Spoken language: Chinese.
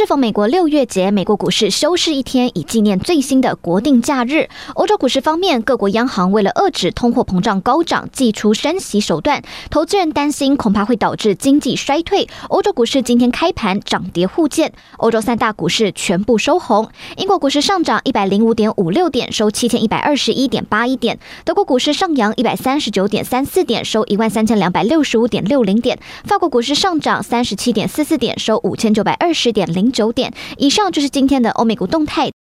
适逢美国六月节，美国股市休市一天，以纪念最新的国定假日。欧洲股市方面，各国央行为了遏制通货膨胀高涨，祭出升息手段，投资人担心恐怕会导致经济衰退。欧洲股市今天开盘涨跌互见，欧洲三大股市全部收红。英国股市上涨一百零五点五六点，收七千一百二十一点八一点；德国股市上扬一百三十九点三四点，收一万三千两百六十五点六零点；法国股市上涨三十七点四四点，收五千九百二十点零九点。以上就是今天的欧美股动态。